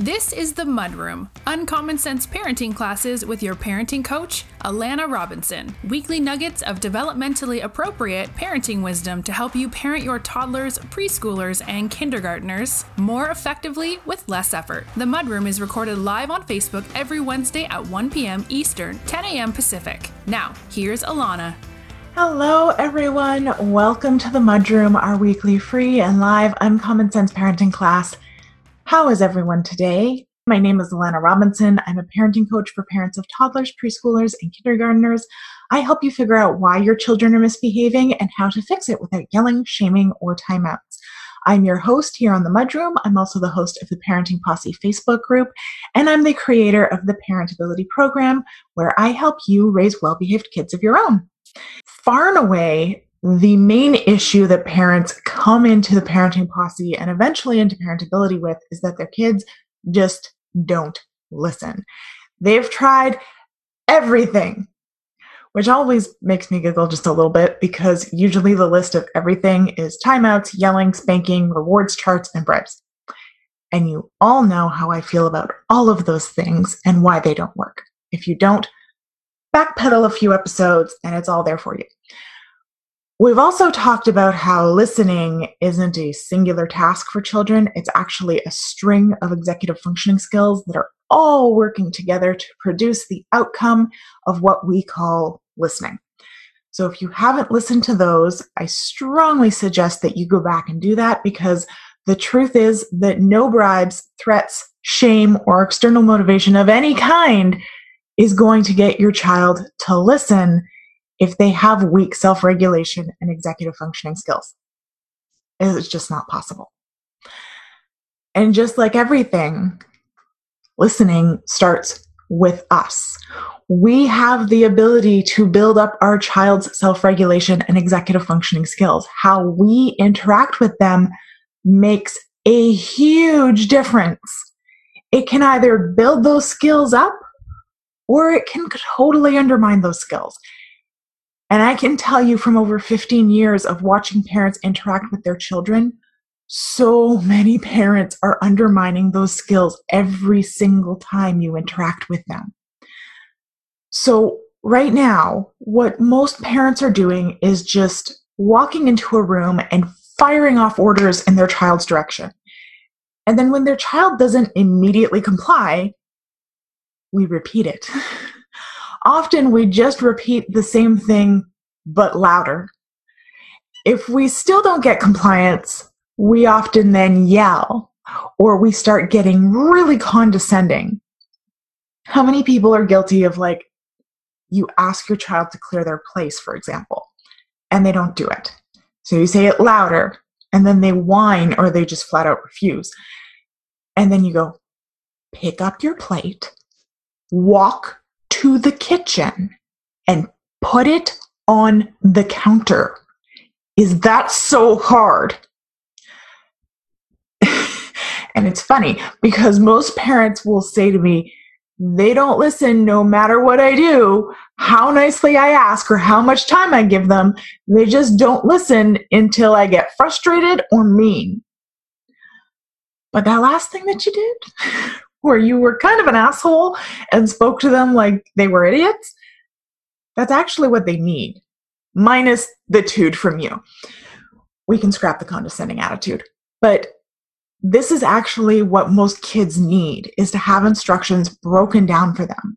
This is the Mudroom, uncommon sense parenting classes with your parenting coach, Alana Robinson. Weekly nuggets of developmentally appropriate parenting wisdom to help you parent your toddlers, preschoolers, and kindergartners more effectively with less effort. The Mudroom is recorded live on Facebook every Wednesday at 1 p.m. Eastern, 10 a.m. Pacific. Now, here's Alana. Hello, everyone. Welcome to the Mudroom, our weekly free and live uncommon sense parenting class. How is everyone today? My name is Alana Robinson. I'm a parenting coach for parents of toddlers, preschoolers, and kindergartners. I help you figure out why your children are misbehaving and how to fix it without yelling, shaming, or timeouts. I'm your host here on the Mudroom. I'm also the host of the Parenting Posse Facebook group, and I'm the creator of the Parentability program, where I help you raise well behaved kids of your own. Far and away, the main issue that parents come into the parenting posse and eventually into parentability with is that their kids just don't listen. They've tried everything, which always makes me giggle just a little bit because usually the list of everything is timeouts, yelling, spanking, rewards charts, and bribes. And you all know how I feel about all of those things and why they don't work. If you don't, backpedal a few episodes and it's all there for you. We've also talked about how listening isn't a singular task for children. It's actually a string of executive functioning skills that are all working together to produce the outcome of what we call listening. So if you haven't listened to those, I strongly suggest that you go back and do that because the truth is that no bribes, threats, shame, or external motivation of any kind is going to get your child to listen if they have weak self regulation and executive functioning skills. It's just not possible. And just like everything, listening starts with us. We have the ability to build up our child's self regulation and executive functioning skills. How we interact with them makes a huge difference. It can either build those skills up or it can totally undermine those skills. And I can tell you from over 15 years of watching parents interact with their children, so many parents are undermining those skills every single time you interact with them. So, right now, what most parents are doing is just walking into a room and firing off orders in their child's direction. And then when their child doesn't immediately comply, we repeat it. often we just repeat the same thing but louder. If we still don't get compliance, we often then yell or we start getting really condescending. How many people are guilty of like, you ask your child to clear their place, for example, and they don't do it? So you say it louder, and then they whine or they just flat out refuse. And then you go, pick up your plate, walk to the kitchen and put it on the counter. Is that so hard? and it's funny because most parents will say to me, they don't listen no matter what I do, how nicely I ask, or how much time I give them. They just don't listen until I get frustrated or mean. But that last thing that you did, where you were kind of an asshole and spoke to them like they were idiots, that's actually what they need, minus the tude from you. We can scrap the condescending attitude. But this is actually what most kids need is to have instructions broken down for them.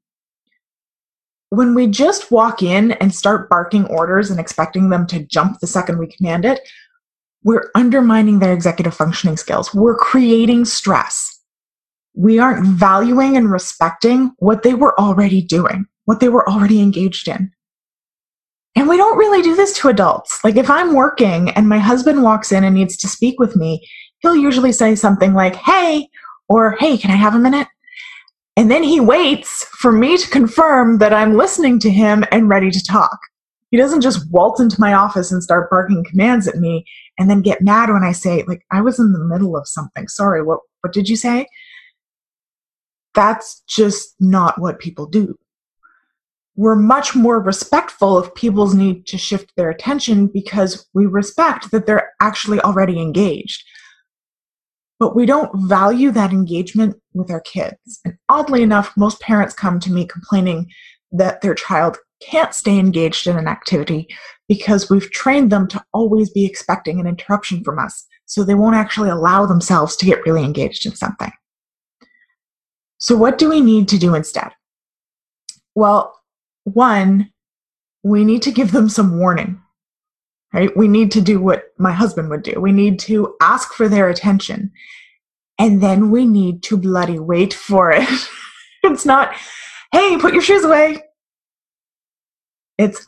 When we just walk in and start barking orders and expecting them to jump the second we command it, we're undermining their executive functioning skills. We're creating stress we aren't valuing and respecting what they were already doing, what they were already engaged in. And we don't really do this to adults. Like if I'm working and my husband walks in and needs to speak with me, he'll usually say something like, hey, or hey, can I have a minute? And then he waits for me to confirm that I'm listening to him and ready to talk. He doesn't just waltz into my office and start barking commands at me and then get mad when I say, like, I was in the middle of something. Sorry, what, what did you say? That's just not what people do. We're much more respectful of people's need to shift their attention because we respect that they're actually already engaged. But we don't value that engagement with our kids. And oddly enough, most parents come to me complaining that their child can't stay engaged in an activity because we've trained them to always be expecting an interruption from us. So they won't actually allow themselves to get really engaged in something. So, what do we need to do instead? Well, one, we need to give them some warning, right? We need to do what my husband would do. We need to ask for their attention. And then we need to bloody wait for it. it's not, hey, put your shoes away. It's,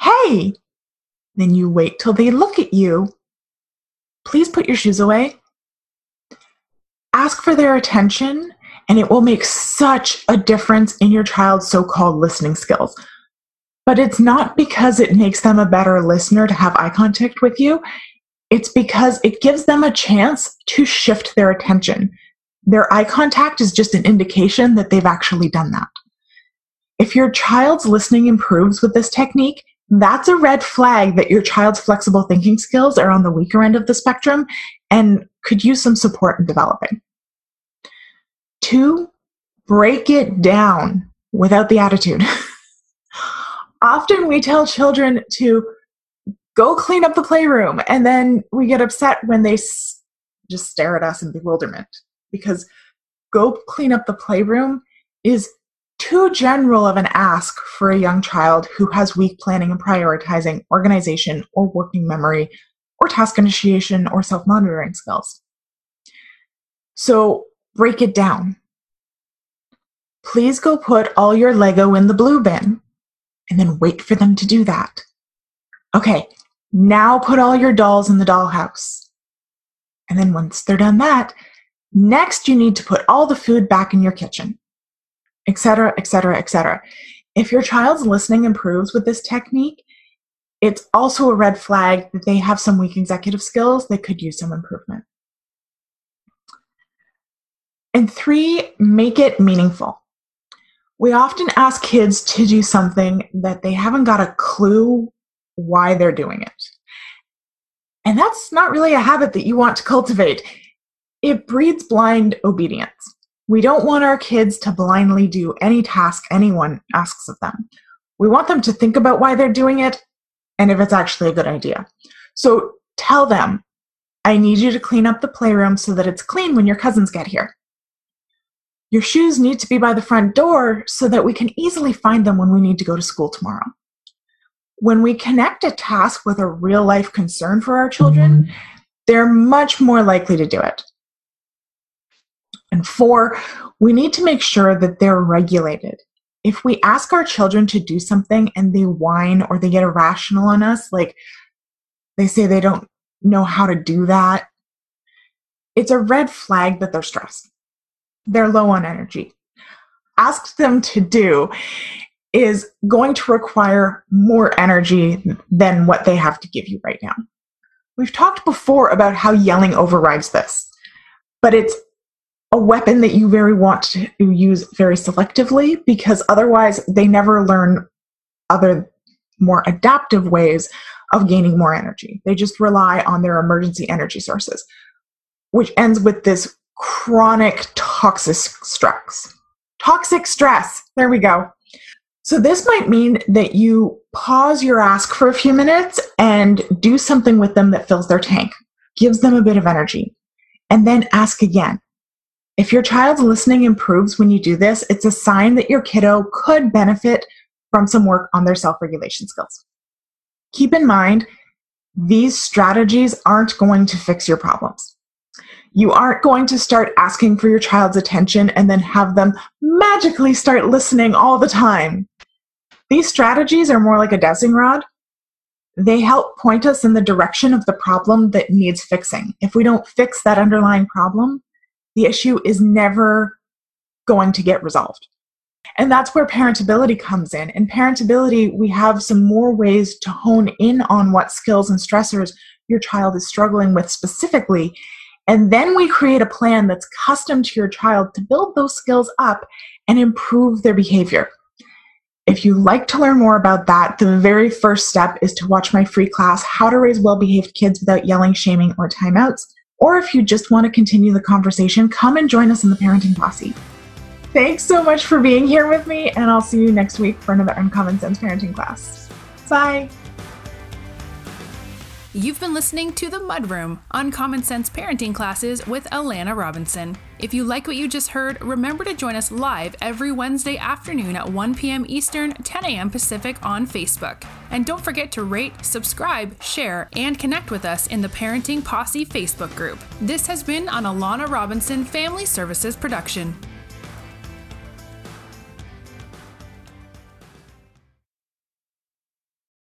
hey. Then you wait till they look at you. Please put your shoes away. Ask for their attention, and it will make such a difference in your child's so called listening skills. But it's not because it makes them a better listener to have eye contact with you. It's because it gives them a chance to shift their attention. Their eye contact is just an indication that they've actually done that. If your child's listening improves with this technique, that's a red flag that your child's flexible thinking skills are on the weaker end of the spectrum and could use some support in developing. Two, break it down without the attitude. Often we tell children to go clean up the playroom, and then we get upset when they s- just stare at us in bewilderment because go clean up the playroom is too general of an ask for a young child who has weak planning and prioritizing, organization, or working memory, or task initiation or self monitoring skills. So break it down. Please go put all your Lego in the blue bin and then wait for them to do that. Okay, now put all your dolls in the dollhouse. And then once they're done that, next you need to put all the food back in your kitchen etc., etc., etc. If your child's listening improves with this technique, it's also a red flag that they have some weak executive skills that could use some improvement. And three, make it meaningful. We often ask kids to do something that they haven't got a clue why they're doing it. And that's not really a habit that you want to cultivate. It breeds blind obedience. We don't want our kids to blindly do any task anyone asks of them. We want them to think about why they're doing it and if it's actually a good idea. So tell them, I need you to clean up the playroom so that it's clean when your cousins get here. Your shoes need to be by the front door so that we can easily find them when we need to go to school tomorrow. When we connect a task with a real life concern for our children, mm-hmm. they're much more likely to do it. And four, we need to make sure that they're regulated. If we ask our children to do something and they whine or they get irrational on us, like they say they don't know how to do that, it's a red flag that they're stressed. They're low on energy. Ask them to do is going to require more energy than what they have to give you right now. We've talked before about how yelling overrides this, but it's a weapon that you very want to use very selectively because otherwise they never learn other more adaptive ways of gaining more energy. They just rely on their emergency energy sources, which ends with this chronic toxic stress. Toxic stress. There we go. So, this might mean that you pause your ask for a few minutes and do something with them that fills their tank, gives them a bit of energy, and then ask again if your child's listening improves when you do this, it's a sign that your kiddo could benefit from some work on their self regulation skills. Keep in mind, these strategies aren't going to fix your problems. You aren't going to start asking for your child's attention and then have them magically start listening all the time. These strategies are more like a dowsing rod. They help point us in the direction of the problem that needs fixing. If we don't fix that underlying problem, the issue is never going to get resolved. And that's where parentability comes in. In parentability, we have some more ways to hone in on what skills and stressors your child is struggling with specifically. And then we create a plan that's custom to your child to build those skills up and improve their behavior. If you'd like to learn more about that, the very first step is to watch my free class, How to Raise Well Behaved Kids Without Yelling, Shaming, or Timeouts Or if you just want to continue the conversation, come and join us in the Parenting Posse. Thanks so much for being here with me, and I'll see you next week for another Uncommon Sense Parenting class. Bye. You've been listening to The Mudroom Uncommon Sense Parenting Classes with Alana Robinson. If you like what you just heard, remember to join us live every Wednesday afternoon at 1 p.m. Eastern, 10 a.m. Pacific on Facebook. And don't forget to rate, subscribe, share, and connect with us in the Parenting Posse Facebook group. This has been an Alana Robinson Family Services production.